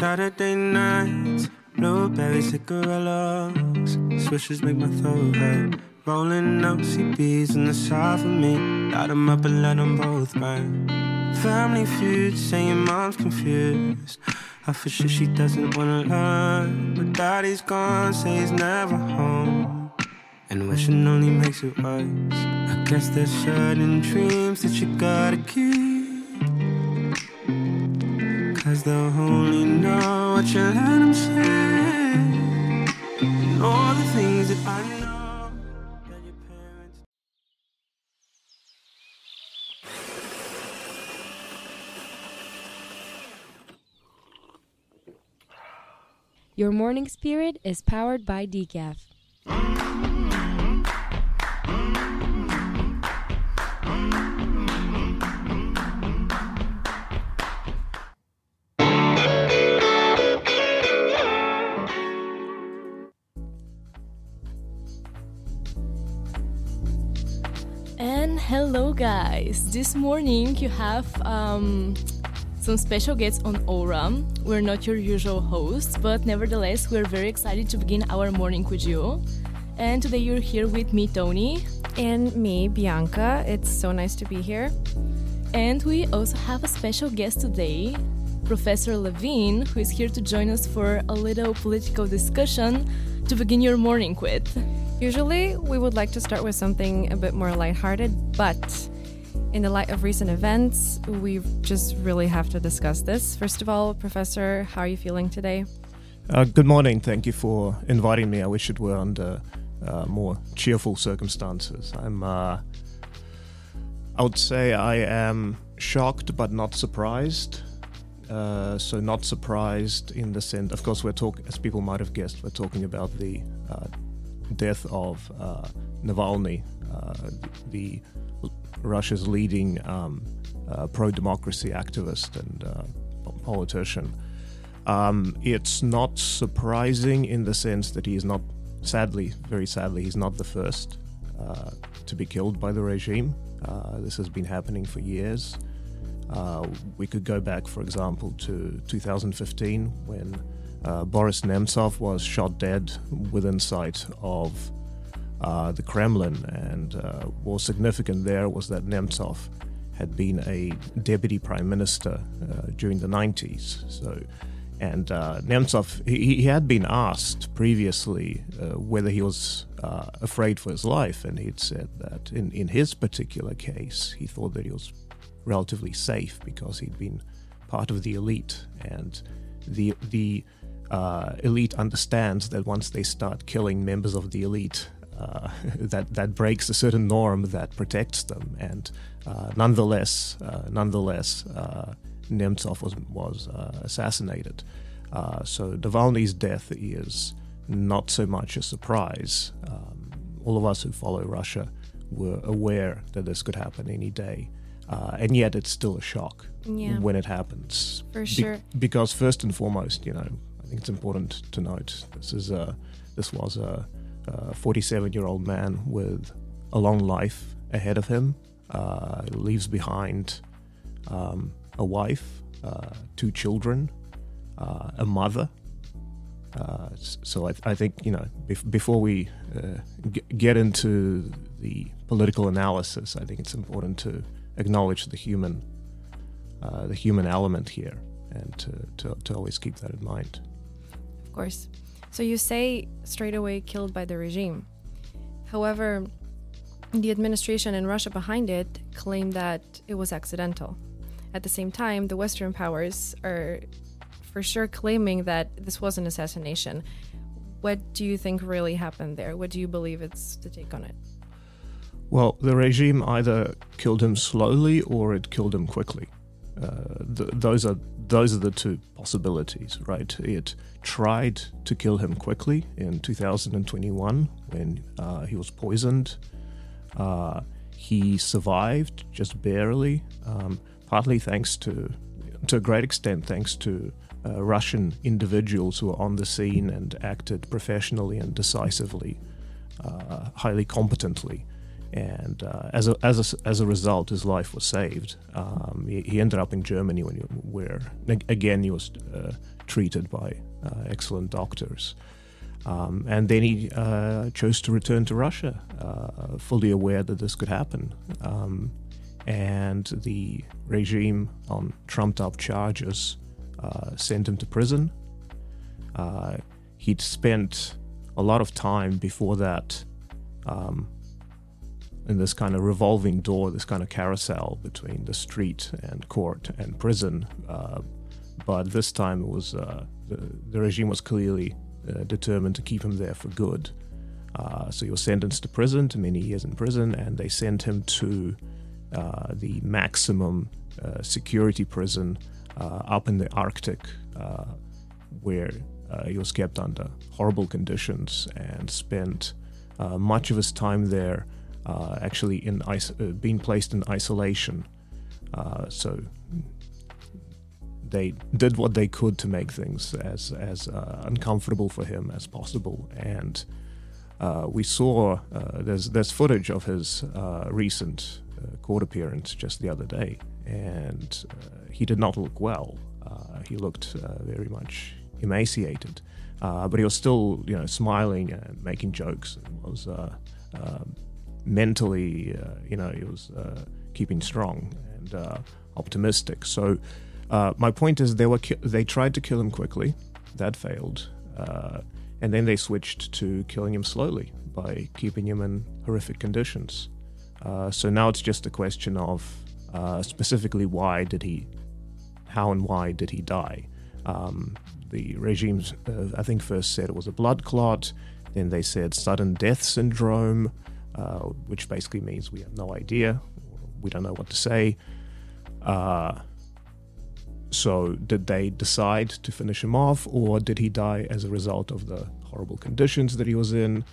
Saturday nights, blueberry cigarillos. Swishes make my throat hurt. Rolling up CBs in the side for me. Light them up and let them both burn. Family feud, saying mom's confused. I for sure she doesn't wanna learn. But daddy's gone, say he's never home. And wishing only makes it worse. I guess there's certain dreams that you gotta keep. Cause they'll only know what you let them say. And all the things that I. Your morning spirit is powered by decaf. Hello, guys. This morning you have um, some special guests on Aura. We're not your usual hosts, but nevertheless, we're very excited to begin our morning with you. And today you're here with me, Tony. And me, Bianka. It's so nice to be here. And we also have a special guest today, Professor Levine, who is here to join us for a little political discussion to begin your morning with. Usually, we would like to start with something a bit more lighthearted, but in the light of recent events, we just really have to discuss this. First of all, Professor, how are you feeling today? Uh, good morning. Thank you for inviting me. I wish it were under uh, more cheerful circumstances. I'm. Uh, I would say I am shocked but not surprised. Uh, so not surprised in the sense, of course, we're talking, as people might have guessed, we're talking about the uh, death of uh, Navalny, uh, the Russia's leading um, uh, pro-democracy activist and uh, politician. Um, it's not surprising in the sense that he is not, sadly, very sadly, he's not the first uh, to be killed by the regime. Uh, this has been happening for years. Uh, we could go back, for example, to 2015 when uh, Boris Nemtsov was shot dead within sight of uh, the Kremlin. And uh, what was significant there was that Nemtsov had been a deputy prime minister uh, during the 90s. So, and uh, Nemtsov, he, he had been asked previously uh, whether he was afraid for his life, and he'd said that in, in his particular case, he thought that he was relatively safe because he'd been part of the elite, and the the uh, elite understands that once they start killing members of the elite, uh, that that breaks a certain norm that protects them. And uh, nonetheless, uh, nonetheless, uh, Nemtsov was was uh, assassinated. Uh, so Navalny's death is not so much a surprise. Um, all of us who follow Russia were aware that this could happen any day. Uh, and yet it's still a shock Yeah. when it happens. For sure. because first and foremost, you know, think it's important to note this is a this was a 47 year old man with a long life ahead of him. Uh, leaves behind um, a wife, uh, two children, uh, a mother. Uh, so I, I think you know bef- before we uh, g- get into the political analysis, I think it's important to acknowledge the human, uh, the human element here, and to, to, to always keep that in mind. Course. So you say straight away killed by the regime. However, the administration and Russia behind it claim that it was accidental. At the same time, the Western powers are for sure claiming that this was an assassination. What do you think really happened there? What do you believe it's the take on it? Well, the regime either killed him slowly or it killed him quickly. Uh, th- those are those are the two possibilities, right? It tried to kill him quickly in 2021 when uh, he was poisoned. Uh, he survived just barely, um, partly thanks to, to a great extent, thanks to uh, Russian individuals who were on the scene and acted professionally and decisively, uh, highly competently. And uh, as a, as a, as a result, his life was saved. Um, he, he, ended up in Germany, when he, where again he was uh, treated by uh, excellent doctors. Um, and then he uh, chose to return to Russia, uh, fully aware that this could happen. Um, and the regime, on trumped up charges, uh, sent him to prison. he'd spent a lot of time before that um, in this kind of revolving door, this kind of carousel between the street and court and prison. Uh, but this time it was uh, the, the, regime was clearly uh, determined to keep him there for good. Uh, so he was sentenced to prison, to many years in prison, and they sent him to uh, the maximum uh, security prison up in the Arctic, where he was kept under horrible conditions and spent much of his time there uh, actually in is- uh, being placed in isolation. Uh, so they did what they could to make things as as uh, uncomfortable for him as possible. And uh, we saw uh, there's there's footage of his recent court appearance just the other day, and he did not look well. he looked very much emaciated, but he was still you know smiling and making jokes and was. Um, mentally, uh, you know, he was uh, keeping strong and uh, optimistic. So my point is, they were ki- they tried to kill him quickly, that failed, and then they switched to killing him slowly by keeping him in horrific conditions. so now it's just a question of specifically why did he, how and why did he die? Um, the regime, uh, I think, first said it was a blood clot. Then they said sudden death syndrome. Uh, which basically means we have no idea. We don't know what to say. Uh, so, did they decide to finish him off, or did he die as a result of the horrible conditions that he was in?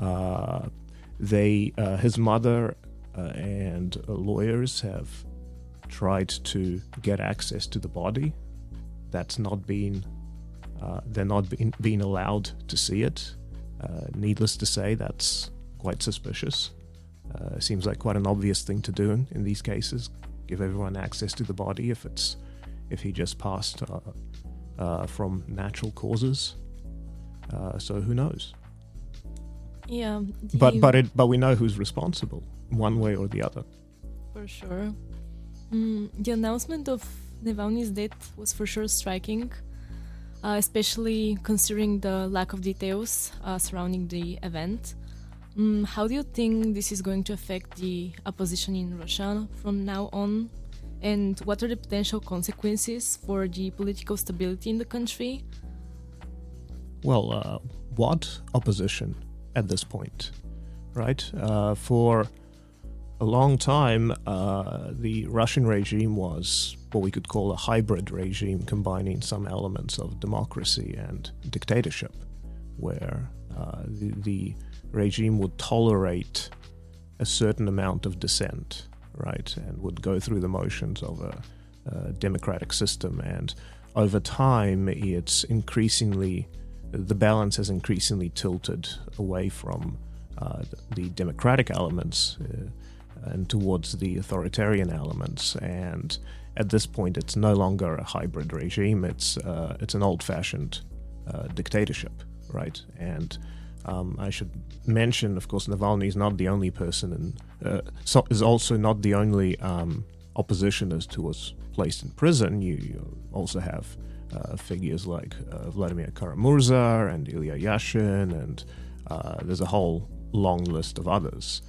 Uh, they, uh, his mother uh, and lawyers have tried to get access to the body. That's not been, they're not being, being allowed to see it. needless to say, that's quite suspicious. Uh, seems like quite an obvious thing to do in, in, these cases. Give everyone access to the body if it's if he just passed uh, uh, from natural causes. Uh, so who knows? Yeah. But you... but it but we know who's responsible one way or the other. For sure. Mm, the announcement of Navalny's death was for sure striking. Uh, especially considering the lack of details uh, surrounding the event. Mm, how do you think this is going to affect the opposition in Russia from now on? And what are the potential consequences for the political stability in the country? Well, uh, what opposition at this point, right? Uh, for a long time, uh, the Russian regime was what we could call a hybrid regime, combining some elements of democracy and dictatorship, where uh, the, the regime would tolerate a certain amount of dissent, right, and would go through the motions of a, a democratic system. And over time, it's increasingly, the balance has increasingly tilted away from uh, the democratic elements uh, and towards the authoritarian elements. And at this point, it's no longer a hybrid regime, it's, uh, it's an old fashioned uh, dictatorship, right? And um, I should mention, of course, Navalny is not the only person, and uh, so is also not the only um, oppositionist who was placed in prison. You, you also have uh, figures like uh, Vladimir Kara-Murza and Ilya Yashin, and uh, there's a whole long list of others.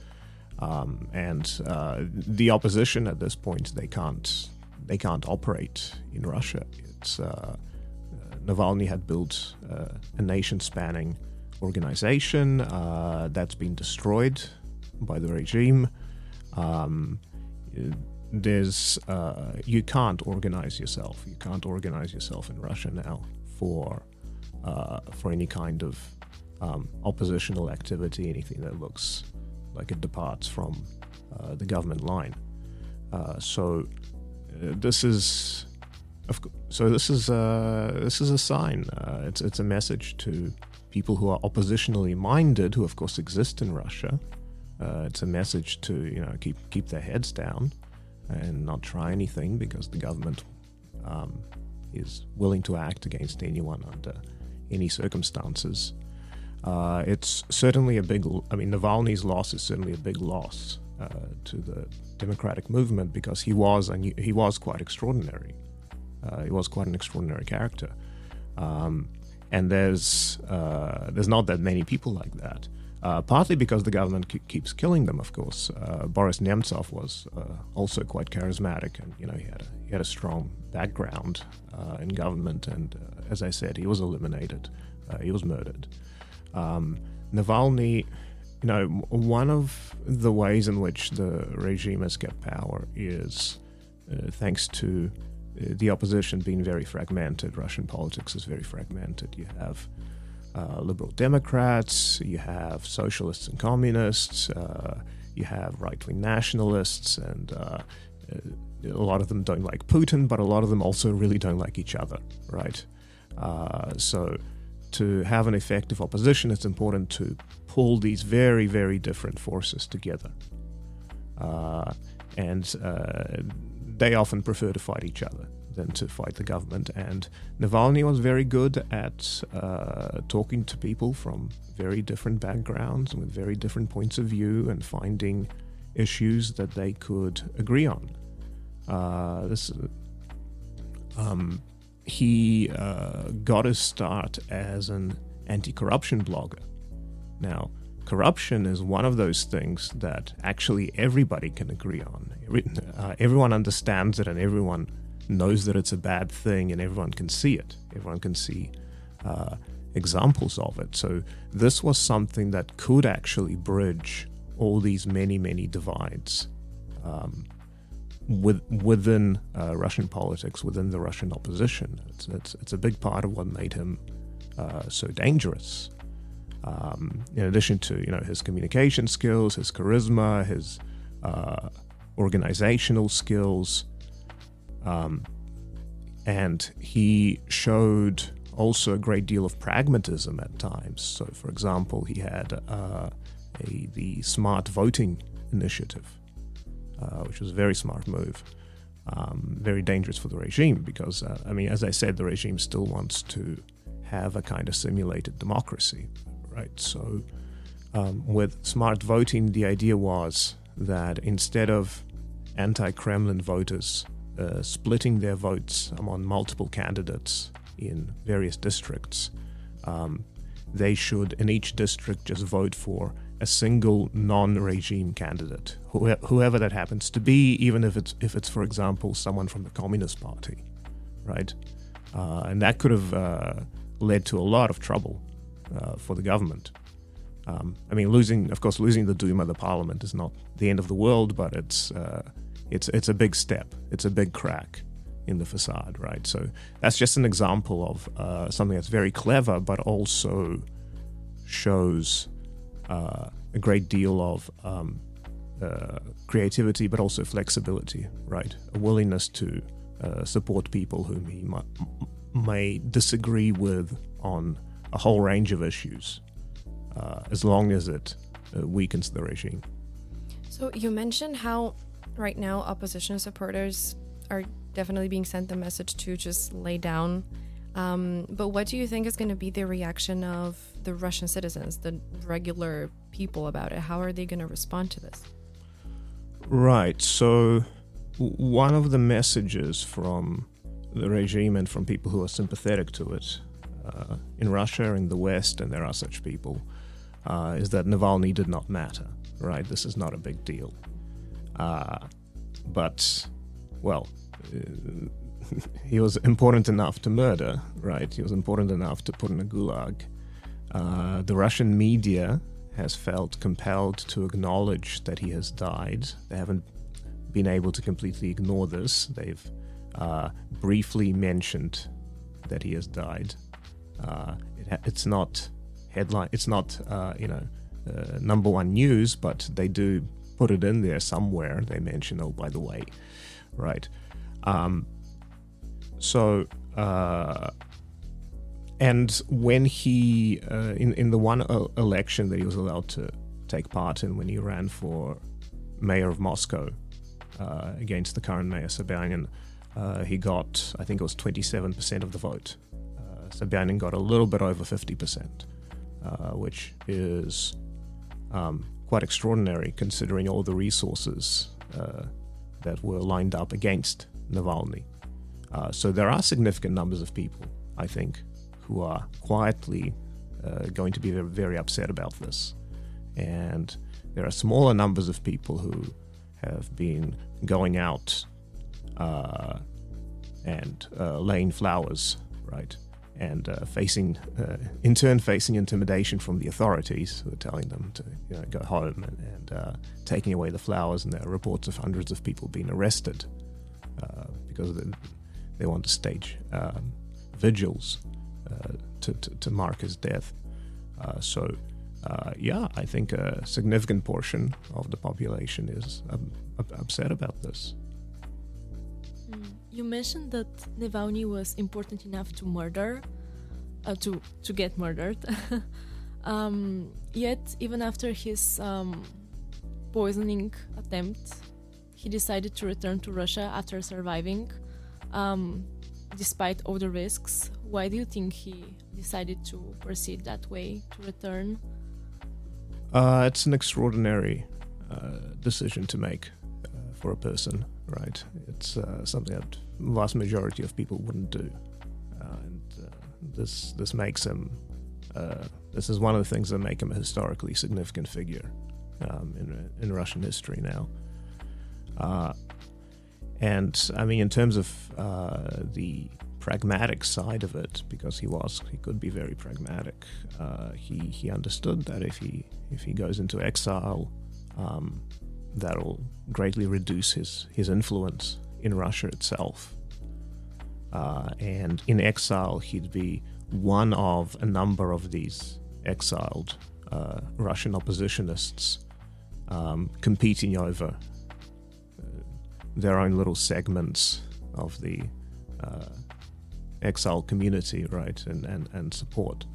Um, and uh, the opposition at this point, they can't they can't operate in Russia. It's uh, Navalny had built a nation-spanning organization uh, that's been destroyed by the regime. Um, there's uh, you can't organize yourself. You can't organize yourself in Russia now for uh, for any kind of um, oppositional activity, anything that looks like it departs from uh, the government line. Uh, so uh, this is so this is this is a sign. it's it's a message to people who are oppositionally minded, who of course exist in Russia, Uh, it's a message to you know keep keep their heads down and not try anything because the government um, is willing to act against anyone under any circumstances. Uh, it's certainly a big. I mean, Navalny's loss is certainly a big loss uh, to the democratic movement because he was and he was quite extraordinary. Uh, he was quite an extraordinary character, um, and there's uh, there's not that many people like that. Uh, partly because the government keeps killing them, of course. Uh, Boris Nemtsov was also quite charismatic, and you know he had a, he had a strong background in government, and as I said, he was eliminated. he was murdered. Um, Navalny, you know, one of the ways in which the regime has kept power is uh, thanks to uh, the opposition being very fragmented. Russian politics is very fragmented. You have uh, liberal Democrats, you have socialists and communists, uh, you have right wing nationalists, and uh, uh, a lot of them don't like Putin, but a lot of them also really don't like each other, right? so to have an effective opposition, it's important to pull these very, very different forces together. Uh, and uh, they often prefer to fight each other than to fight the government. And Navalny was very good at uh, talking to people from very different backgrounds and with very different points of view and finding issues that they could agree on. Uh, this um, he uh, got his start as an anti corruption blogger. Now, corruption is one of those things that actually everybody can agree on. Uh, everyone understands it and everyone knows that it's a bad thing and everyone can see it. Everyone can see uh, examples of it. So, this was something that could actually bridge all these many, many divides. Um, with, within uh, Russian politics, within the Russian opposition. It's, it's, it's, a big part of what made him uh, so dangerous. Um, in addition to you know his communication skills, his charisma, his uh, organizational skills, um, and he showed also a great deal of pragmatism at times. So, for example, he had uh, a, the smart voting initiative, uh, which was a very smart move. Um, very dangerous for the regime because, uh, I mean, as I said, the regime still wants to have a kind of simulated democracy, right? So, um, with smart voting, the idea was that instead of anti Kremlin voters uh, splitting their votes among multiple candidates in various districts, um, they should, in each district, just vote for a single non-regime candidate, whoever that happens to be, even if it's if it's for example someone from the Communist Party, right? Uh, and that could have uh, led to a lot of trouble uh, for the government. Um, I mean, losing, of course, losing the Duma, the parliament, is not the end of the world, but it's uh, it's it's a big step. It's a big crack in the facade, right? So that's just an example of uh, something that's very clever, but also shows uh, a great deal of um, uh, creativity, but also flexibility, right? A willingness to uh, support people whom he might, may disagree with on a whole range of issues, uh, as long as it uh, weakens the regime. So you mentioned how right now opposition supporters are definitely being sent the message to just lay down um, but what do you think is going to be the reaction of the Russian citizens, the regular people about it? How are they going to respond to this? Right. So, one of the messages from the regime and from people who are sympathetic to it uh, in Russia, in the West, and there are such people, uh, is that Navalny did not matter. Right. This is not a big deal. Uh, but, well, uh, he was important enough to murder, right? He was important enough to put in a gulag. Uh, the Russian media has felt compelled to acknowledge that he has died. They haven't been able to completely ignore this. They've uh, briefly mentioned that he has died. Uh, it ha- it's not headline. It's not uh, you know uh, number one news, but they do put it in there somewhere. They mention, oh, by the way, right? Um, so, uh, and when he uh, in in the one election that he was allowed to take part in when he ran for mayor of Moscow uh, against the current mayor Sobyanin. Uh, he got, I think it was 27% of the vote. Sobyanin got a little bit over 50%, uh, which is um, quite extraordinary considering all the resources uh, that were lined up against Navalny. Uh, so there are significant numbers of people, I think, who are quietly going to be very, very upset about this. And there are smaller numbers of people who have been going out uh, and uh, laying flowers, right? And uh, facing, uh, in turn, facing intimidation from the authorities who are telling them to you know, go home and, and uh, taking away the flowers. And there are reports of hundreds of people being arrested uh, because they, they want to stage um, vigils to, to, to, mark his death. so, uh, yeah, I think a significant portion of the population is um, upset about this. You mentioned that Navalny was important enough to murder, uh, to to get murdered. um, yet, even after his um, poisoning attempt, he decided to return to Russia after surviving, um, despite all the risks. Why do you think he decided to proceed that way to return? Uh, it's an extraordinary uh, decision to make uh, for a person, right? It's uh, something that vast majority of people wouldn't do, uh, and uh, this this makes him. this is one of the things that make him a historically significant figure um, in in Russian history now. and I mean, in terms of the pragmatic side of it because he was he could be very pragmatic. Uh, he he understood that if he if he goes into exile, um, that'll greatly reduce his his influence in Russia itself. Uh, and in exile, he'd be one of a number of these exiled uh, Russian oppositionists um, competing over uh, their own little segments of the uh, exile community, right, and and, and support.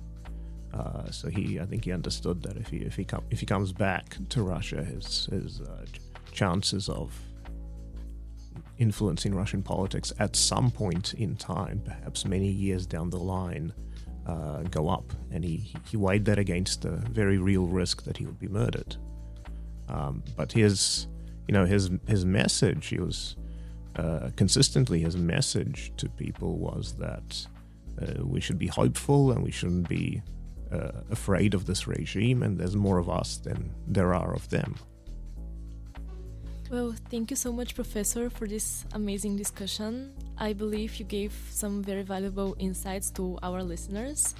Uh, so he, I think he understood that if he if he com- if he comes back to Russia, his his uh, chances of influencing Russian politics at some point in time, perhaps many years down the line, uh, go up. And he he weighed that against the very real risk that he would be murdered. Um, but his you know his his message he was uh, consistently his message to people was that uh, we should be hopeful and we shouldn't be uh, afraid of this regime, and there's more of us than there are of them. Well, thank you so much, Professor, for this amazing discussion. I believe you gave some very valuable insights to our listeners.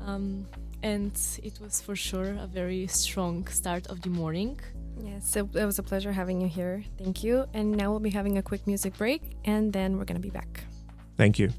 Um, and it was for sure a very strong start of the morning. Yes, so it was a pleasure having you here. Thank you. And now we'll be having a quick music break and then we're going to be back. Thank you.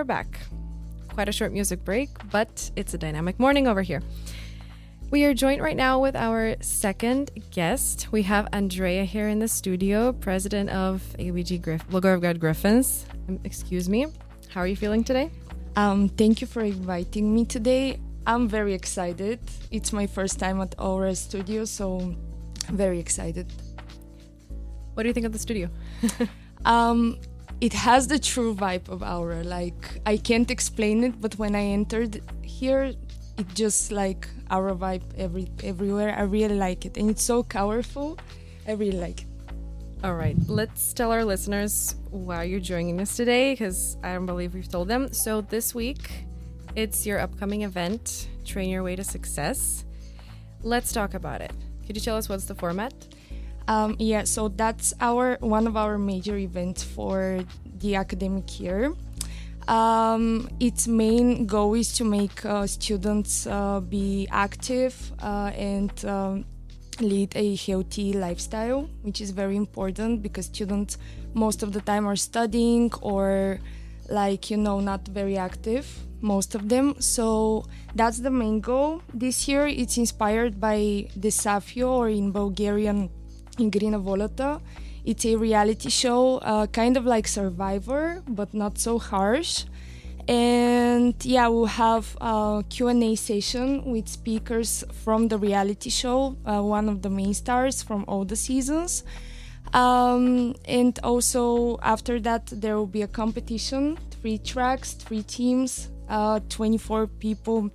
We're back. Quite a short music break, but it's a dynamic morning over here. We are joined right now with our second guest. We have Andrea here in the studio, president of AUBG Griff- Blagoevgrad Griffins. Um, Excuse me. How are you feeling today? Um, thank you for inviting me today. I'm very excited. It's my first time at Aura Studio, so I'm very excited. What do you think of the studio? Um, it has the true vibe of Aura. Like I can't explain it, but when I entered here, it just like Aura vibe every everywhere. I really like it, and it's so colorful. I really like it. All right, let's tell our listeners why you're joining us today because I don't believe we've told them. So, this week, it's your upcoming event, Train Your Way to Success. Let's talk about it. Could you tell us what's the format? Um, yeah, so that's our one of our major events for the academic year. Um, its main goal is to make uh, students uh, be active uh, and um, lead a healthy lifestyle, which is very important because students most of the time are studying or like you know not very active most of them so that's the main goal this year it's inspired by the Safio or in Bulgarian Ingrina Volata. It's a reality show, uh, kind of like Survivor, but not so harsh. And yeah, we'll have a Q&A session with speakers from the reality show, uh, one of the main stars from all the seasons. Um, and also after that, there will be a competition, three tracks, three teams, uh, 24 people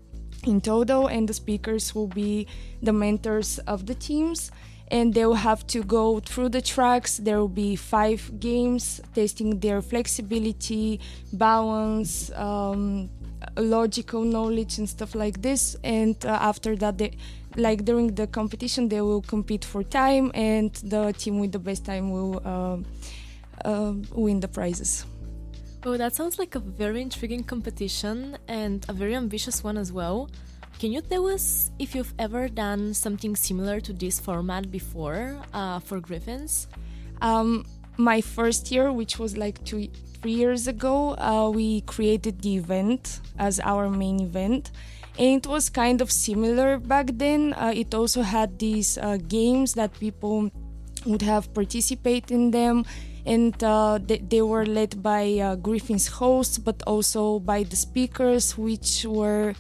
in total, and the speakers will be the mentors of the teams and they will have to go through the tracks. There will be five games testing their flexibility, balance, um, logical knowledge, and stuff like this. And uh, after that, they, like during the competition, they will compete for time, and the team with the best time will uh, uh, win the prizes. Oh, that sounds like a very intriguing competition and a very ambitious one as well. Can you tell us if you've ever done something similar to this format before uh, for Griffins? Um, my first year, which was like two, three years ago, uh, we created the event as our main event. And it was kind of similar back then. Uh, it also had these uh, games that people would have participate in them. And uh, they, they were led by uh, Griffin's hosts, but also by the speakers, which were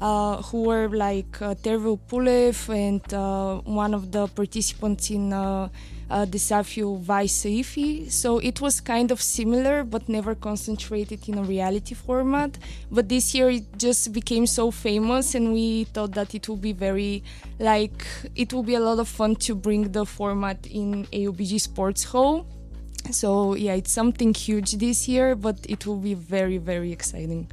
uh, who were like uh, Tervel Pulev and uh, one of the participants in uh, uh, Vice Saifi. So it was kind of similar, but never concentrated in a reality format. But this year it just became so famous, and we thought that it will be very like it will be a lot of fun to bring the format in AUBG Sports Hall. So yeah, it's something huge this year, but it will be very very exciting.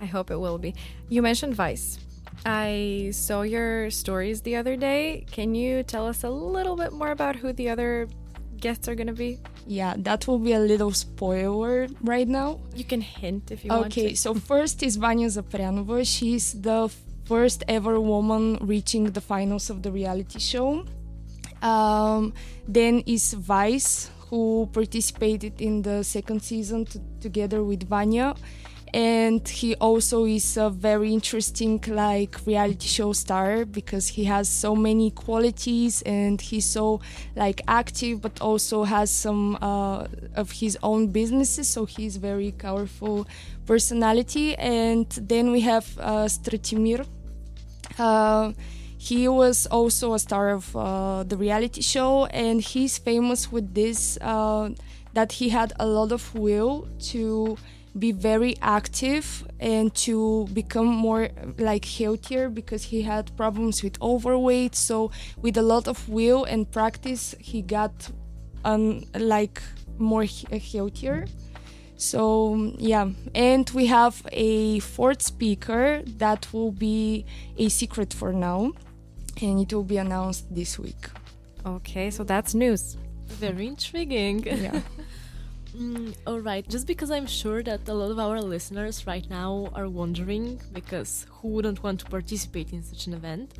I hope it will be. You mentioned Vice. I saw your stories the other day. Can you tell us a little bit more about who the other guests are going to be? Yeah, that will be a little spoiler right now. You can hint if you want Okay, so first is Vanya Zaprianova. She's the first ever woman reaching the finals of the reality show. Um, then is Vice, who participated in the second season t- together with Vanya. And he also is a very interesting, like, reality show star because he has so many qualities and he's so, like, active, but also has some uh, of his own businesses. So he's very powerful personality. And then we have uh, Stratimir. Uh, he was also a star of uh, the reality show, and he's famous with this uh, that he had a lot of will to be very active and to become more like healthier because he had problems with overweight. So with a lot of will and practice, he got um, like more he- healthier. So yeah, and we have a fourth speaker that will be a secret for now, and it will be announced this week. Okay, so that's news. Very intriguing. Yeah. Mm, all right, just because I'm sure that a lot of our listeners right now are wondering, because who wouldn't want to participate in such an event?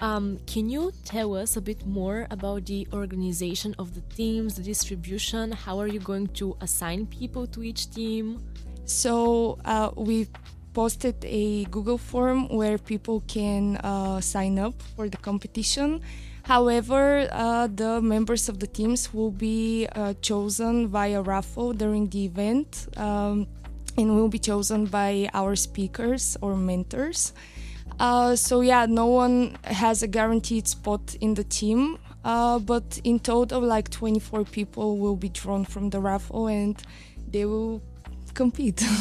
Um, can you tell us a bit more about the organization of the teams, the distribution? How are you going to assign people to each team? So uh, we posted a Google form where people can uh, sign up for the competition. However, uh, the members of the teams will be uh, chosen via raffle during the event um, and will be chosen by our speakers or mentors. Uh, so, yeah, no one has a guaranteed spot in the team, uh, but in total, like 24 people will be drawn from the raffle and they will compete.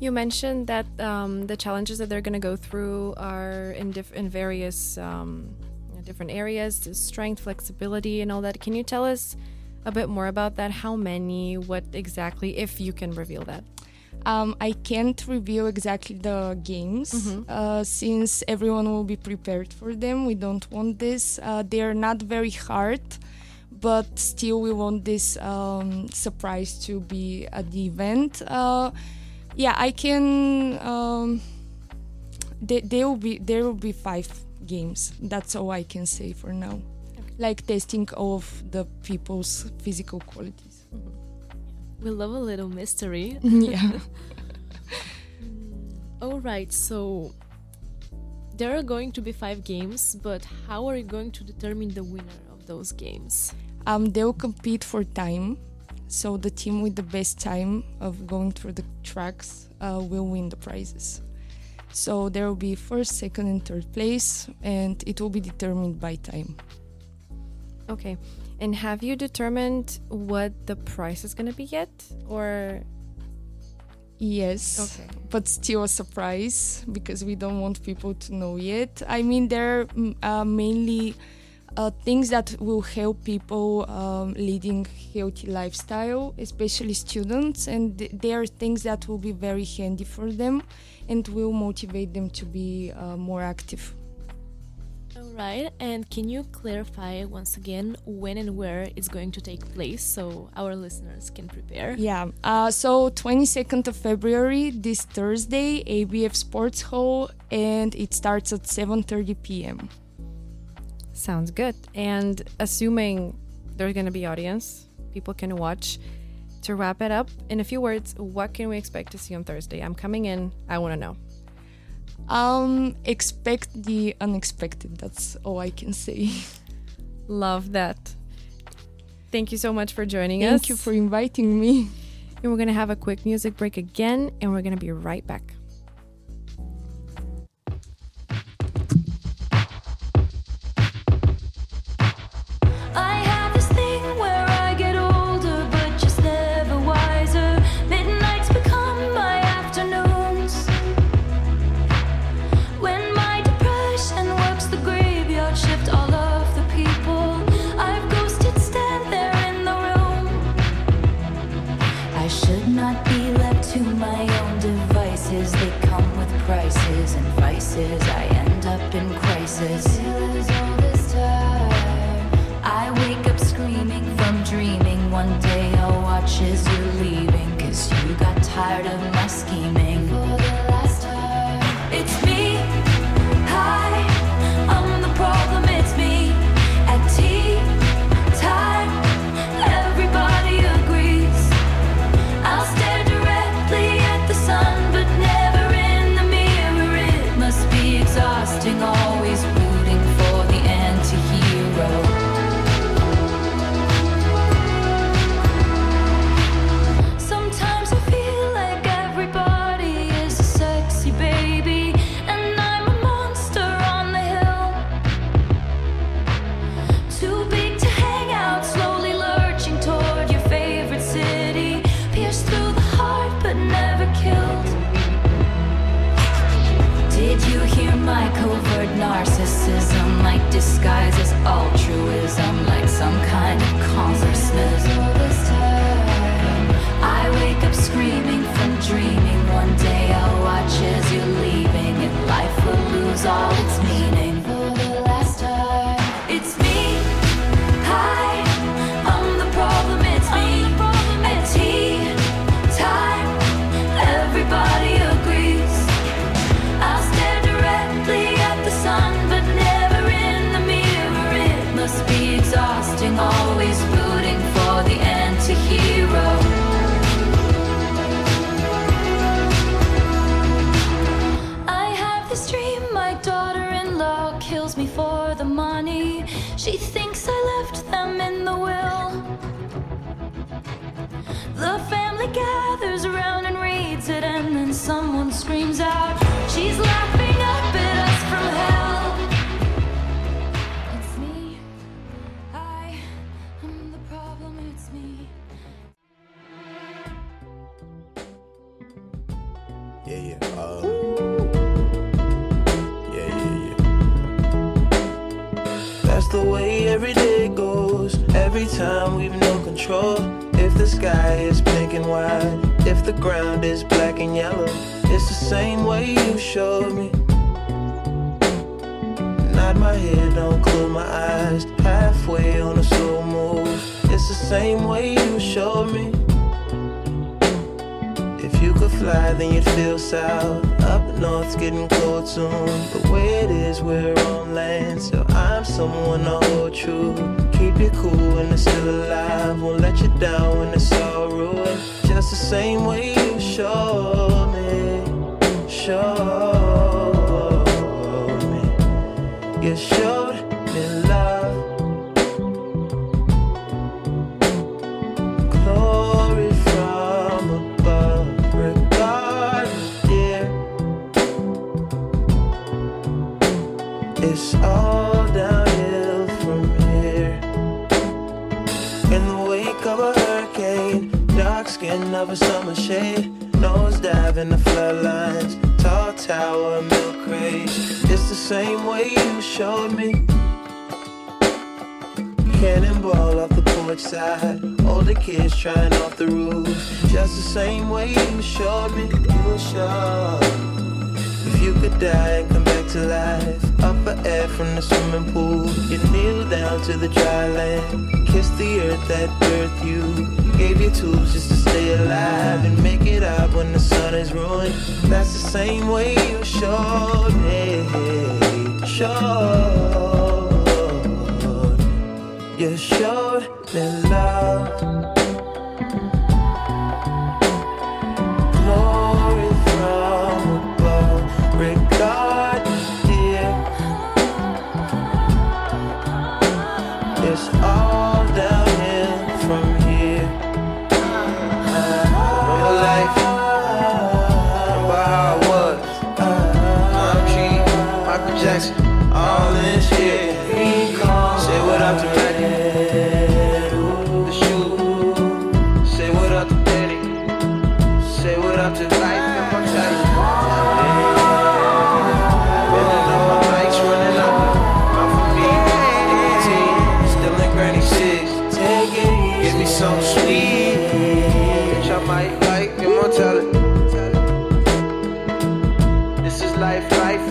You mentioned that um, the challenges that they're going to go through are in, diff- in various um, different areas strength, flexibility, and all that. Can you tell us a bit more about that? How many? What exactly, if you can reveal that? Um, I can't reveal exactly the games uh, since everyone will be prepared for them. We don't want this. Uh, they are not very hard, but still, we want this um, surprise to be at the event. Uh, yeah, I can. Um, they, they will be there will be five games. That's all I can say for now. Like testing of the people's physical qualities. We love a little mystery. yeah. All right, so there are going to be five games, but how are you going to determine the winner of those games? Um, they'll compete for time. So the team with the best time of going through the tracks uh, will win the prizes. So there will be first, second, and third place, and it will be determined by time. Okay. And have you determined what the price is going to be yet? Or. Yes, Okay. but still a surprise because we don't want people to know yet. I mean, there are mm, uh, mainly uh, things that will help people um, leading healthy lifestyle, especially students, and th- they are things that will be very handy for them and will motivate them to be uh, more active. All right, and can you clarify once again when and where it's going to take place so our listeners can prepare? Yeah. Uh, so 22nd of February, this Thursday, AUBG Sports Hall, and it starts at 7:30 p.m. Sounds good. And assuming there's going to be audience, people can watch. To wrap it up, in a few words, what can we expect to see on Thursday? I'm coming in. I want to know. Um, expect the unexpected. That's all I can say. Love that. Thank you so much for joining us. Thank you for inviting me. And we're going to have a quick music break again, and we're going to be right back.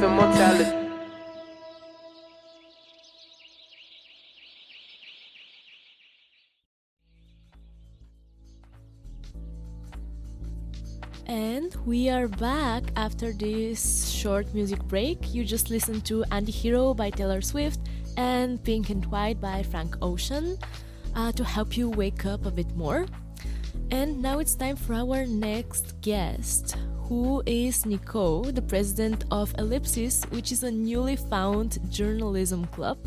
Immortality. And we are back after this short music break. You just listened to Anti-Hero by Taylor Swift and Pink and White by Frank Ocean uh, to help you wake up a bit more. And now it's time for our next guest, who is Nico, the president of Ellipsis, which is a newly found journalism club.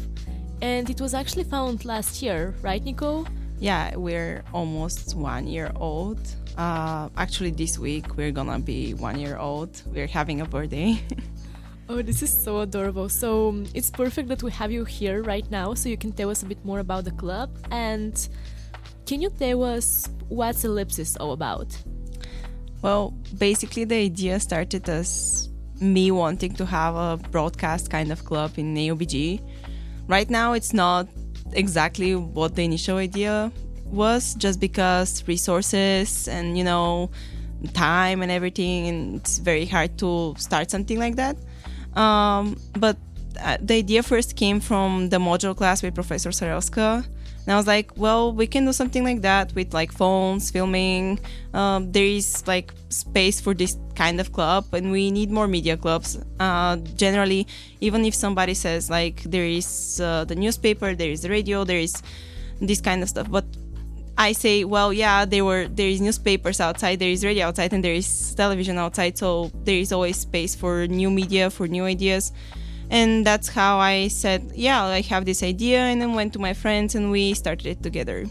And it was actually found last year, right, Nico? Yeah, we're almost one year old. Uh, actually, this week we're gonna be one year old. We're having a birthday. Oh, this is so adorable. So um, it's perfect that we have you here right now so you can tell us a bit more about the club. And can you tell us what's Ellipsis all about? Well, basically, the idea started as me wanting to have a broadcast kind of club in AUBG. Right now, it's not exactly what the initial idea was, just because resources and you know time and everything, and it's very hard to start something like that. Um, but uh, the idea first came from the module class with Professor Sarelska. And I was like, well, we can do something like that with like phones, filming. Um, there is like space for this kind of club, and we need more media clubs. Uh, generally, even if somebody says like there is uh, the newspaper, there is the radio, there is this kind of stuff, but I say, well, yeah, there were there is newspapers outside, there is radio outside, and there is television outside. So there is always space for new media, for new ideas. And that's how I said, yeah, I have this idea, and then went to my friends and we started it together.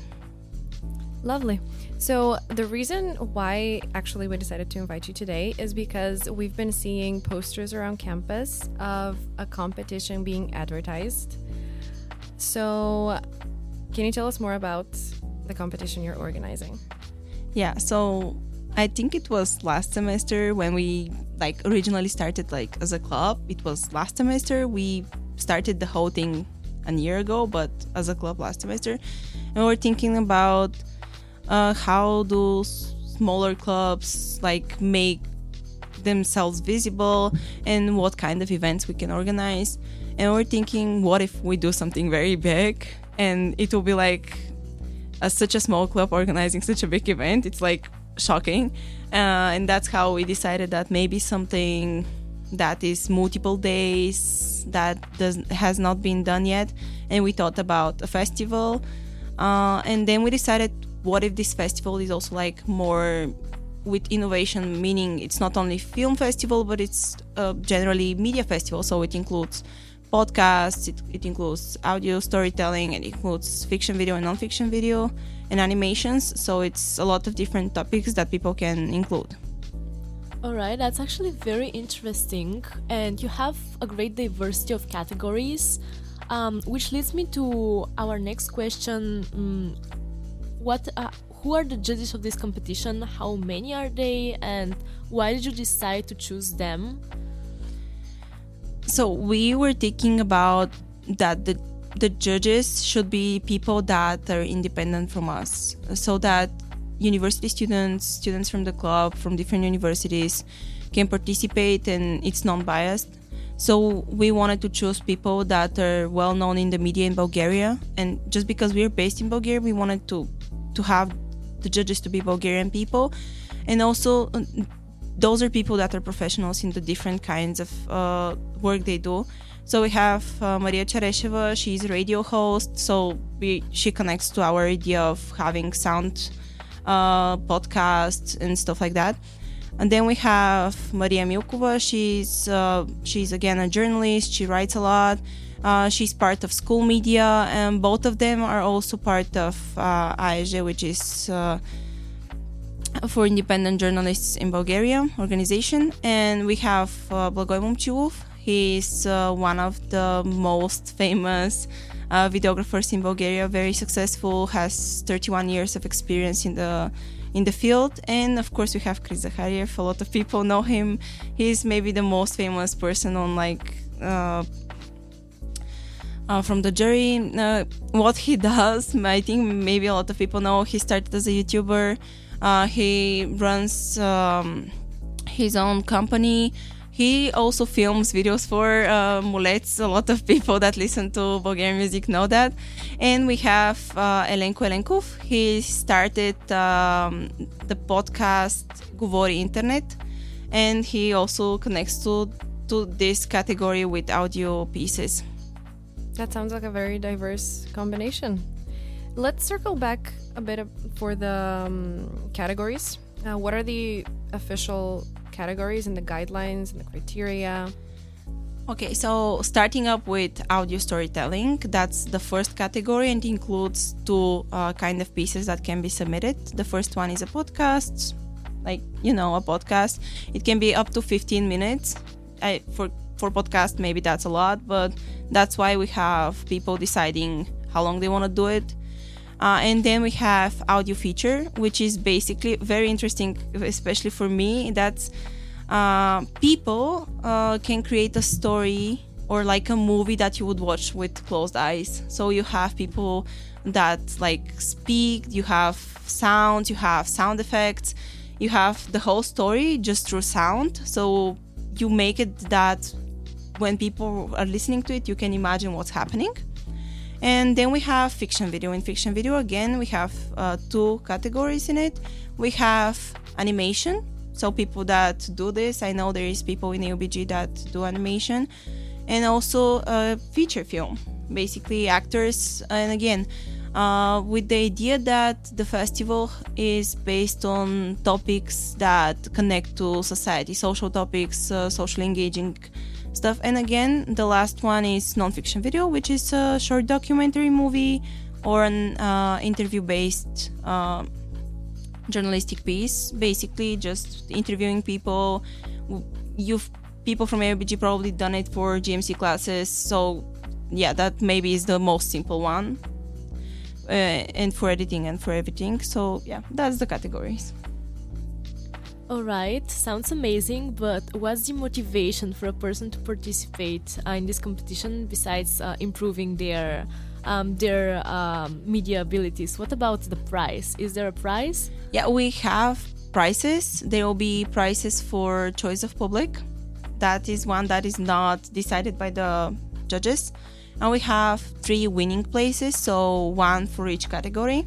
Lovely. So, the reason why actually we decided to invite you today is because we've been seeing posters around campus of a competition being advertised. So, can you tell us more about the competition you're organizing? Yeah, so I think it was last semester when we like originally started like as a club. It was last semester. We started the whole thing a year ago, but as a club last semester, and we're thinking about uh, how do smaller clubs like make themselves visible and what kind of events we can organize. And we're thinking, what if we do something very big and it will be like a, such a small club organizing such a big event? It's like shocking. Uh, and that's how we decided that maybe something that is multiple days that does has not been done yet. And we thought about a festival. Uh, and then we decided what if this festival is also like more with innovation meaning it's not only film festival but it's uh, generally media festival so it includes podcasts it, it includes audio storytelling it includes fiction video and non-fiction video and animations so it's a lot of different topics that people can include All right, that's actually very interesting, and you have a great diversity of categories, um, which leads me to our next question. Mm, what, uh, who are the judges of this competition? How many are they, and why did you decide to choose them? so we were thinking about that the the judges should be people that are independent from us so that university students students from the club from different universities can participate and it's non-biased so we wanted to choose people that are well known in the media in bulgaria and just because we're based in bulgaria we wanted to to have the judges to be bulgarian people and also those are people that are professionals in the different kinds of uh, work they do. So we have uh, Maria Cheresheva. She's a radio host. So we she connects to our idea of having sound uh, podcasts and stuff like that. And then we have Maria Milkova. She's uh, she's again a journalist. She writes a lot. Uh, she's part of school media, and both of them are also part of uh, which is uh, for independent journalists in Bulgaria organization. And we have uh, Blagoy Momchilov. He's uh, one of the most famous uh, videographers in Bulgaria, very successful, has 31 years of experience in the in the field. And of course, we have Chris Zakhariev. A lot of people know him. He's maybe the most famous person on like uh, uh, from the jury. Uh, what he does, I think maybe a lot of people know. He started as a YouTuber. Uh, he runs um, his own company. He also films videos for uh, mulets. A lot of people that listen to Bulgarian music know that. And we have uh, Elenko Elenkov. He started um, the podcast Govori Internet, and he also connects to to this category with audio pieces. That sounds like a very diverse combination. Let's circle back a bit for the um, categories. Uh, what are the official categories and the guidelines and the criteria? Okay, so starting up with audio storytelling, that's the first category and includes two uh, kind of pieces that can be submitted. The first one is a podcast, like you know, a podcast. It can be up to 15 minutes. I, for for podcast, maybe that's a lot, but that's why we have people deciding how long they want to do it. Uh, and then we have audio feature, which is basically very interesting, especially for me. That's uh, people uh, can create a story or like a movie that you would watch with closed eyes. So you have people that like speak, you have sounds, you have sound effects, you have the whole story just through sound. So you make it that when people are listening to it, you can imagine what's happening. And then we have fiction video. In fiction video, again, we have uh, two categories in it. We have animation, so people that do this. I know there is people in AUBG that do animation, and also uh, feature film, basically actors. And again, uh, with the idea that the festival is based on topics that connect to society, social topics, uh, socially engaging stuff. And again, the last one is nonfiction video, which is a short documentary movie or an uh, interview-based uh, journalistic piece. Basically, just interviewing people. You've people from ABG probably done it for GMC classes, so yeah, that maybe is the most simple one. Uh, and for editing and for everything. So yeah, that's the categories. Alright, sounds amazing, but what's the motivation for a person to participate uh, in this competition besides uh, improving their um, their um, media abilities? What about the prize? Is there a prize? Yeah, we have prizes. There will be prizes for choice of public. That is one that is not decided by the judges. And we have three winning places, so one for each category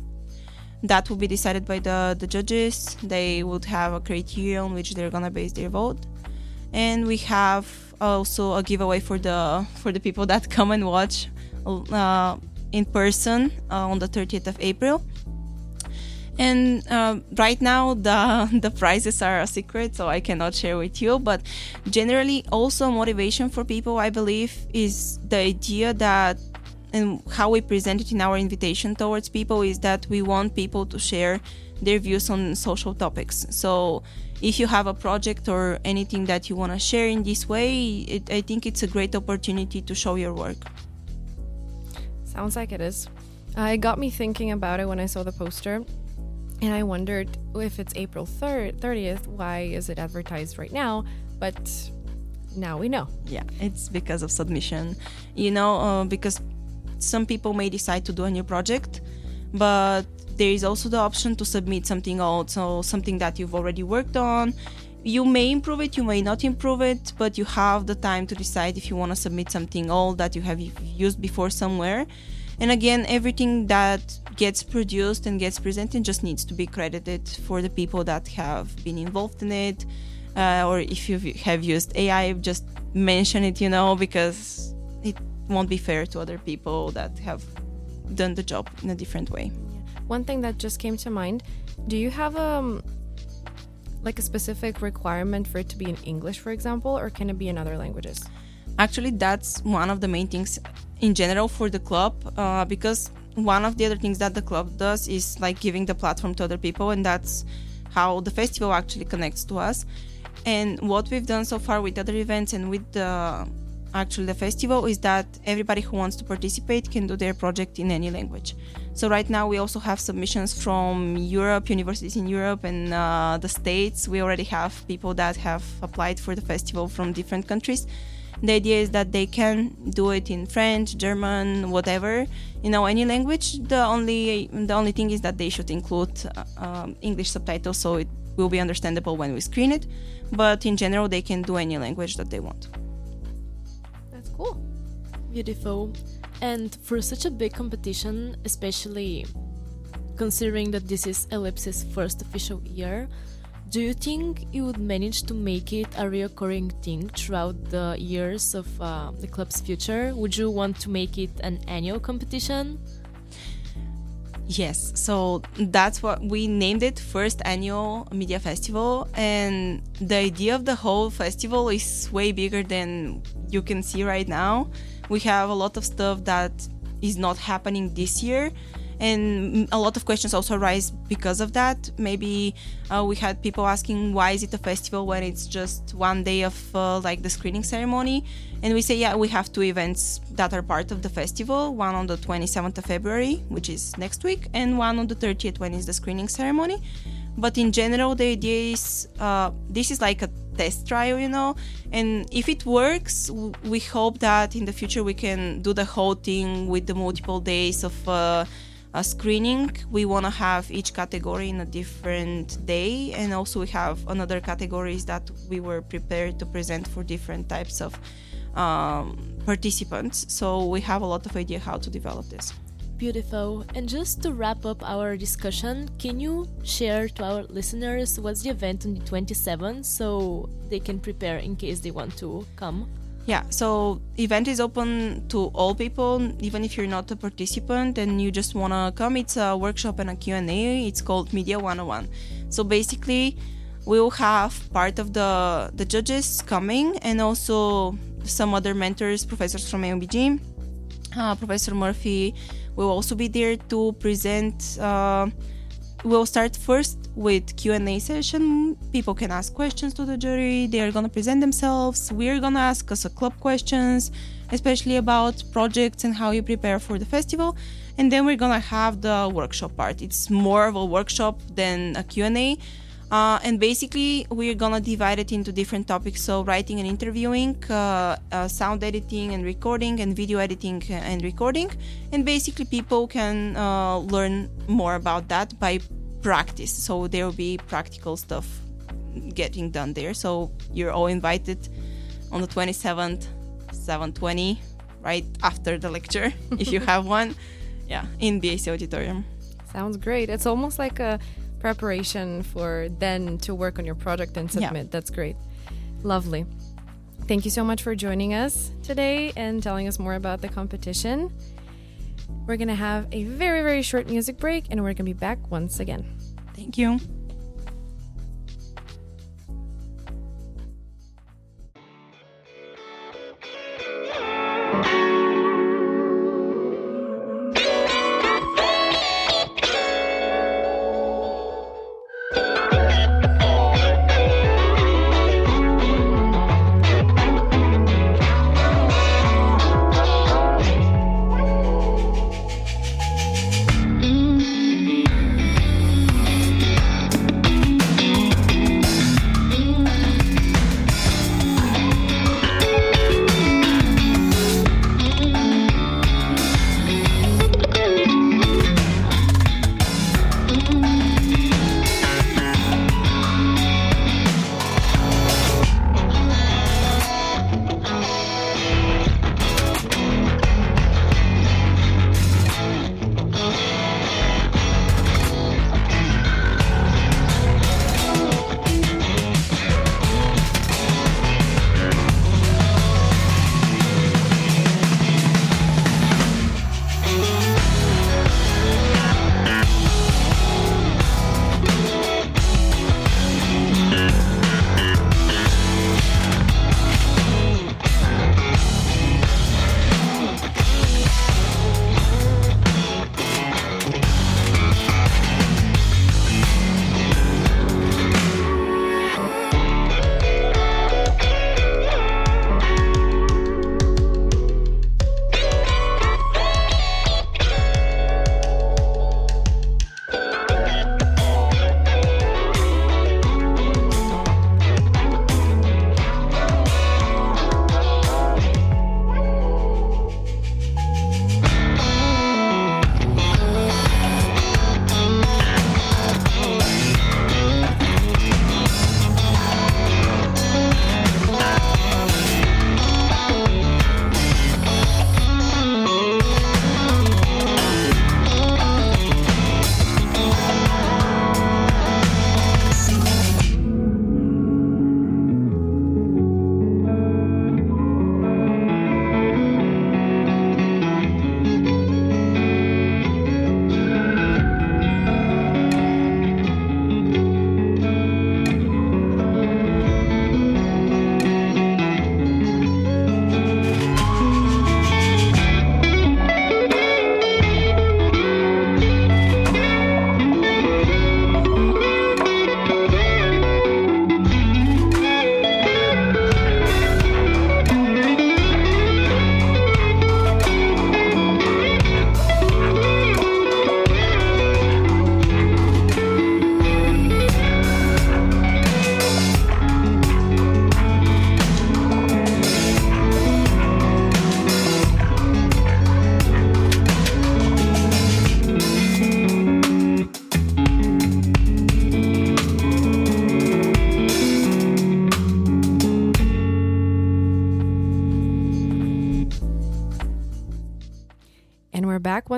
that will be decided by the, the judges. They would have a criteria on which they're gonna base their vote. And we have also a giveaway for the for the people that come and watch uh, in person uh, on the 30th of April. And uh, right now the the prizes are a secret, so I cannot share with you. But generally, also motivation for people, I believe, is the idea that and how we present it in our invitation towards people is that we want people to share their views on social topics. So if you have a project or anything that you want to share in this way, it, I think it's a great opportunity to show your work. Sounds like it is. Uh, it got me thinking about it when I saw the poster, and I wondered if it's April 3rd, 30th, why is it advertised right now? But now we know. Yeah, it's because of submission. You know, uh, because some people may decide to do a new project, but there is also the option to submit something old, so something that you've already worked on. You may improve it, you may not improve it, but you have the time to decide if you want to submit something old that you have used before somewhere. And again, everything that gets produced and gets presented just needs to be credited for the people that have been involved in it. Uh, or if you have used AI, just mention it, you know, because it won't be fair to other people that have done the job in a different way. One thing that just came to mind: Do you have um like a specific requirement for it to be in English, for example, or can it be in other languages? Actually, that's one of the main things in general for the club, uh, because one of the other things that the club does is like giving the platform to other people, and that's how the festival actually connects to us. And what we've done so far with other events and with the actually the festival is that everybody who wants to participate can do their project in any language. So right now we also have submissions from Europe, universities in Europe and uh, the States. We already have people that have applied for the festival from different countries. The idea is that they can do it in French, German, whatever, you know, any language. The only the only thing is that they should include uh, um, English subtitles so it will be understandable when we screen it. But in general, they can do any language that they want. Beautiful. And for such a big competition, especially considering that this is Ellipsis' first official year, do you think you would manage to make it a recurring thing throughout the years of uh, the club's future? Would you want to make it an annual competition? Yes, so that's what we named it first annual media festival and the idea of the whole festival is way bigger than you can see right now. We have a lot of stuff that is not happening this year and a lot of questions also arise because of that. Maybe uh, we had people asking why is it a festival when it's just one day of uh, like the screening ceremony? And we say yeah we have two events that are part of the festival. One on the 27th of february which is next week and one on the 30th when is the screening ceremony but in general the idea is uh, this is like a test trial you know? And if it works we hope that in the future we can do the whole thing with the multiple days of uh, screening. We want to have each category in a different day and also we have another categories that we were prepared to present for different types of um, participants. So we have a lot of idea how to develop this Beautiful. And just to wrap up our discussion, can you share to our listeners what's the event on the 27th so they can prepare in case they want to come? Yeah, so event is open to all people, even if you're not a participant and you just wanna come. It's a workshop and a Q&A. It's called Media 101. So basically, we'll have part of the the judges coming and also some other mentors, professors from AUBG. Uh, Professor Murphy will also be there to present. Uh, we'll start first with q&a session. People can ask questions to the jury. They are going to present themselves. We're going to ask us a club questions especially about projects and how you prepare for the festival. And then we're going to have the workshop part. It's more of a workshop than a q&a uh, and basically we're gonna divide it into different topics. So writing and interviewing uh, uh, sound editing and recording and video editing and recording. And basically people can uh, learn more about that by practice. So there will be practical stuff getting done there. So you're all invited on the 27th 720 right after the lecture if you have one. Yeah in BAC auditorium. Sounds great. It's almost like a preparation for then to work on your project and Yeah. submit. That's great. Lovely. Thank you so much for joining us today and telling us more about the competition. We're going to have a very, very short music break and we're going to be back once again. thank you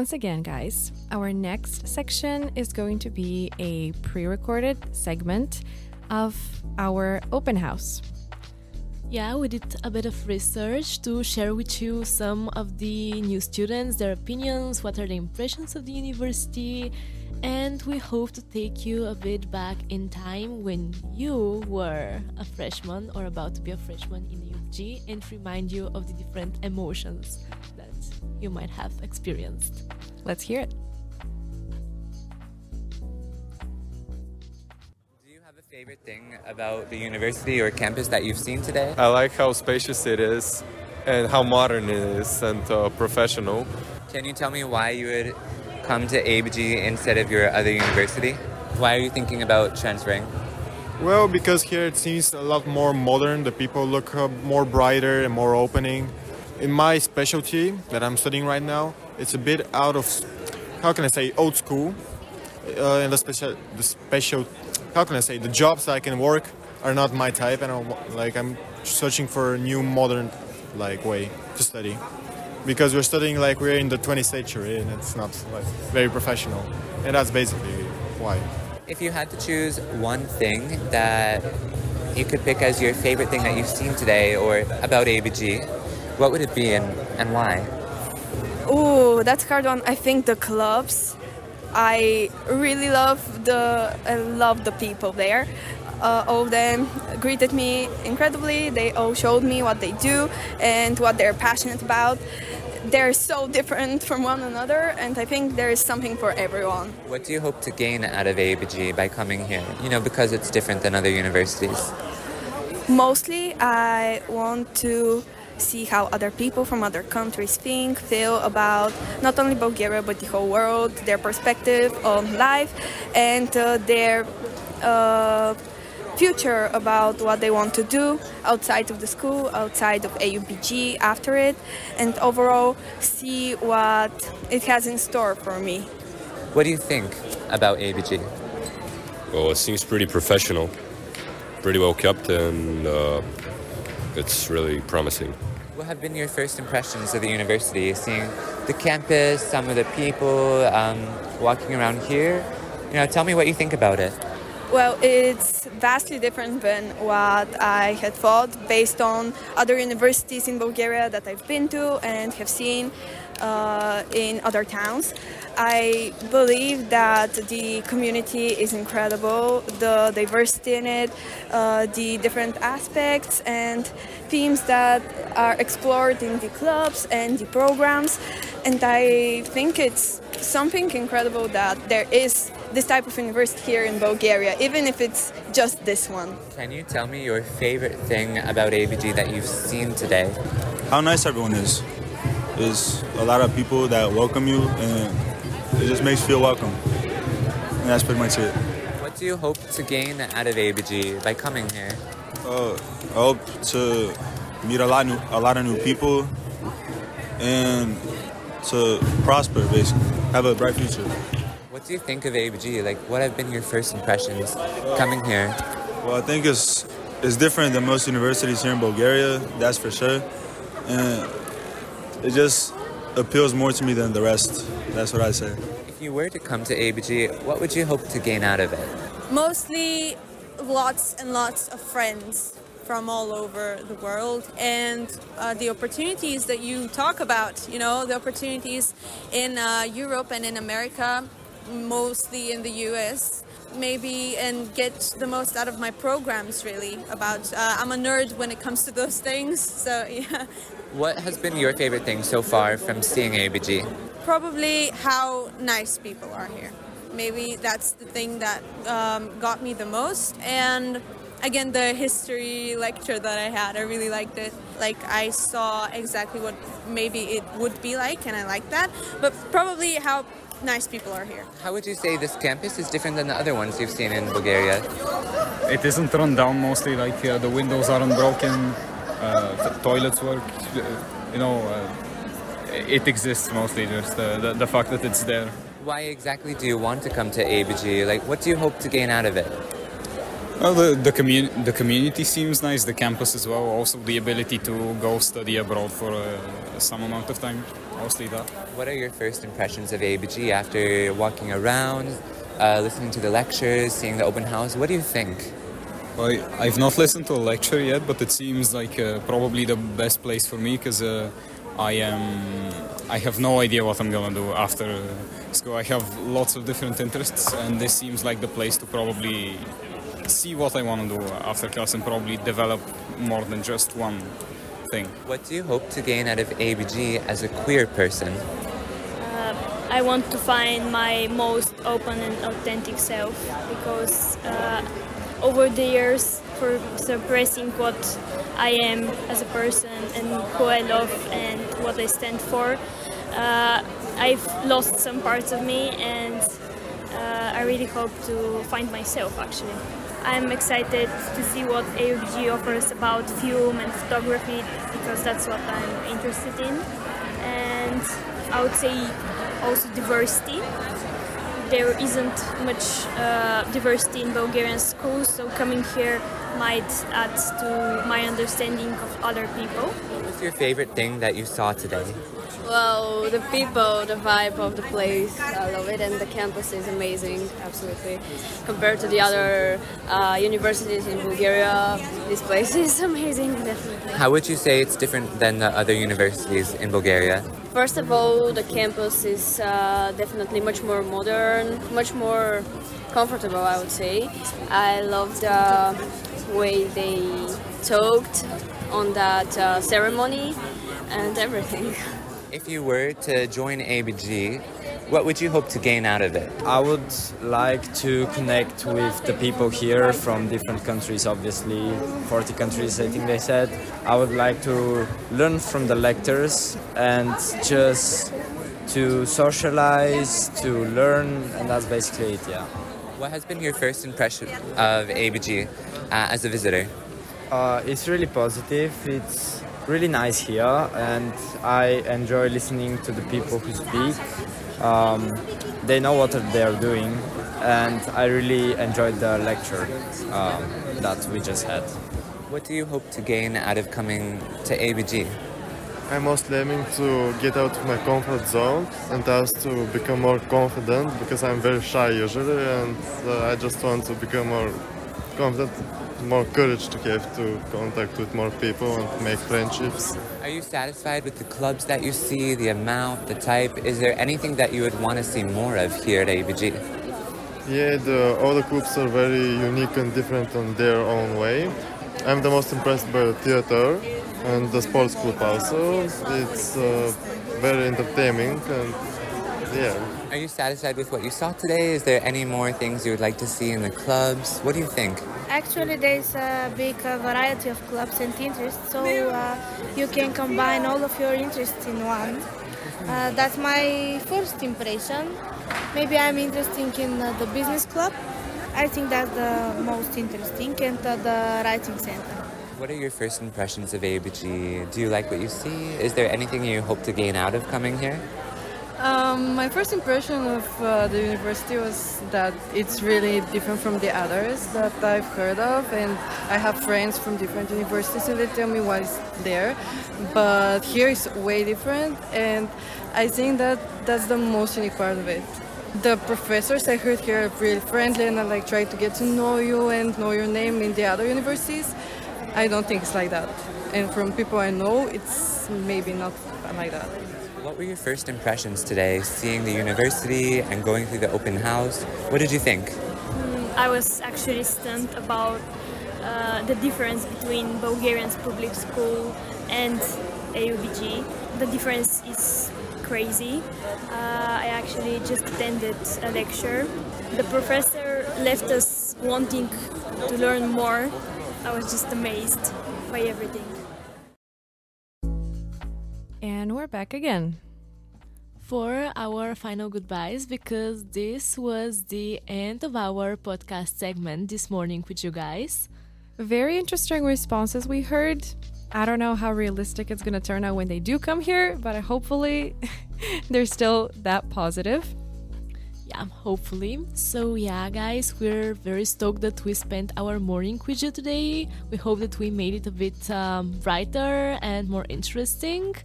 once again, guys. Our next section is going to be a pre recorded segment of our open house. Yeah, we did a bit of research to share with you some of the new students, their opinions, what are the impressions of the university, and we hope to take you a bit back in time when you were a freshman or about to be a freshman in AUBG and remind you of the different emotions that you might have experienced. Let's hear it. Do you have a favorite thing about the university or campus that you've seen today? I like how spacious it is and how modern it is and uh, professional. Can you tell me why you would come to ABG instead of your other university? Why are you thinking about transferring? Well, because here it seems a lot more modern. The people look uh, more brighter and more opening. In my specialty that I'm studying right now, it's a bit out of, how can I say, old school. Uh, and the special, the special, how can I say, the jobs I can work are not my type, and I'm, like I'm searching for a new modern, like way to study. Because we're studying like we're in the 20th century, and it's not like very professional, and that's basically why. If you had to choose one thing that you could pick as your favorite thing that you've seen today or about ABG, what would it be and, and why? Oh, that's a hard one. I think the clubs. I really love the I love the people there. Uh, all of them greeted me incredibly. They all showed me what they do and what they're passionate about. They're so different from one another, and I think there is something for everyone. What do you hope to gain out of ABG by coming here? You know, because it's different than other universities. Mostly, I want to see how other people from other countries think, feel about not only Bulgaria but the whole world, their perspective on life, and uh, their uh, future about what they want to do outside of the school, outside of AUBG after it, and overall see what it has in store for me. What do you think about ABG? Well, it seems pretty professional, pretty well kept, and uh, it's really promising. What have been your first impressions of the university? Seeing the campus, some of the people, um, walking around here. You know, tell me what you think about it. Well, it's vastly different than what I had thought based on other universities in Bulgaria that I've been to and have seen uh, in other towns. I believe that the community is incredible, the diversity in it, uh, the different aspects and themes that are explored in the clubs and the programs. And I think it's something incredible that there is this type of university here in Bulgaria, even if it's just this one. Can you tell me your favorite thing about ABG that you've seen today? How nice everyone is. There's a lot of people that welcome you, and it just makes you feel welcome. And that's pretty much it. What do you hope to gain out of ABG by coming here? Uh, I hope to meet a lot, new, a lot of new people, and to prosper, basically, have a bright future. What do you think of ABG? Like, what have been your first impressions coming here? Well, I think it's it's different than most universities here in Bulgaria. That's for sure, and it just appeals more to me than the rest. That's what I say. If you were to come to ABG, what would you hope to gain out of it? Mostly lots and lots of friends from all over the world and uh, the opportunities that you talk about, you know, the opportunities in uh, Europe and in America, mostly in the US. Maybe and get the most out of my programs, really. About uh, I'm a nerd when it comes to those things, so yeah. What has been your favorite thing so far from seeing ABG? Probably how nice people are here. Maybe that's the thing that um, got me the most. And again, the history lecture that I had, I really liked it. Like, I saw exactly what maybe it would be like, and I like that. But probably how nice people are here. How would you say this campus is different than the other ones you've seen in Bulgaria? It isn't run down mostly, like uh, the windows aren't broken, uh, toilets work, uh, you know, uh, it exists mostly, just uh, the, the fact that it's there. Why exactly do you want to come to ABG? Like, what do you hope to gain out of it? Well, the the, commun- the community seems nice, the campus as well. Also, the ability to go study abroad for uh, some amount of time, mostly that. What are your first impressions of ABG after walking around, uh, listening to the lectures, seeing the open house? What do you think? Well, I- I've not listened to a lecture yet, but it seems like uh, probably the best place for me because uh, I am I have no idea what I'm gonna do after uh, school. I have lots of different interests, and this seems like the place to probably see what I want to do after class and probably develop more than just one thing. What do you hope to gain out of ABG as a queer person? Uh, I want to find my most open and authentic self because uh, over the years, for suppressing what I am as a person and who I love and what I stand for, uh, I've lost some parts of me and uh, I really hope to find myself actually. I'm excited to see what AUBG offers about film and photography because that's what I'm interested in. And I would say also diversity. There isn't much uh, diversity in Bulgarian schools, so coming here might add to my understanding of other people. What's your favorite thing that you saw today? Well, the people, the vibe of the place, I love it, and the campus is amazing, absolutely. Compared to the other uh, universities in Bulgaria, this place is amazing, definitely. How would you say it's different than the other universities in Bulgaria? First of all, the campus is uh, definitely much more modern, much more comfortable, I would say. I love the way they talked on that uh, ceremony and everything. If you were to join ABG, what would you hope to gain out of it? I would like to connect with the people here from different countries, obviously, 40 countries, I think they said. I would like to learn from the lectures and just to socialize, to learn, and that's basically it, yeah. What has been your first impression of ABG uh, as a visitor? Uh, it's really positive. It's really nice here, and I enjoy listening to the people who speak. Um, they know what they are doing, and I really enjoyed the lecture um, that we just had. What do you hope to gain out of coming to ABG? I'm mostly aiming to get out of my comfort zone and thus to become more confident because I'm very shy usually and uh, I just want to become more confident, more courage to have to contact with more people and make friendships. Are you satisfied with the clubs that you see, the amount, the type? Is there anything that you would want to see more of here at ABG? Yeah, the, all the clubs are very unique and different on their own way. I'm the most impressed by the theater and the sports club also. It's uh, very entertaining and yeah. Are you satisfied with what you saw today? Is there any more things you would like to see in the clubs? What do you think? Actually, there's a big uh, variety of clubs and interests, so uh, you can combine all of your interests in one. Uh, that's my first impression. Maybe I'm interested in uh, the business club. I think that's the most interesting, and uh, the writing center. What are your first impressions of ABG? Do you like what you see? Is there anything you hope to gain out of coming here? Um, my first impression of uh, the university was that it's really different from the others that I've heard of, and I have friends from different universities, and they tell me what's there. But here is way different, and I think that that's the most unique part of it. The professors I heard here are really friendly, and I like try to get to know you and know your name in the other universities. I don't think it's like that, and from people I know, it's maybe not like that. What were your first impressions today, seeing the university and going through the open house? What did you think? Mm, I was actually stunned about uh, the difference between Bulgarian's public school and AUBG. The difference is crazy. Uh, I actually just attended a lecture. The professor left us wanting to learn more. I was just amazed by everything. And we're back again. For our final goodbyes, because this was the end of our podcast segment this morning with you guys. Very interesting responses we heard. I don't know how realistic it's going to turn out when they do come here, but hopefully they're still that positive. Yeah, hopefully. So, yeah, guys, we're very stoked that we spent our morning with you today. We hope that we made it a bit um, brighter and more interesting.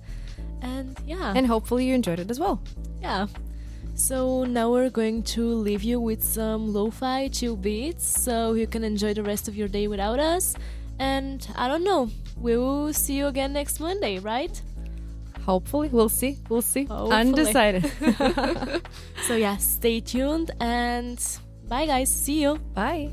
And yeah. And hopefully you enjoyed it as well. Yeah. So now we're going to leave you with some lo-fi chill beats so you can enjoy the rest of your day without us. And I don't know, we will see you again next Monday, right? Hopefully, we'll see. We'll see. Hopefully. Undecided. so yeah, stay tuned and bye guys. See you. Bye.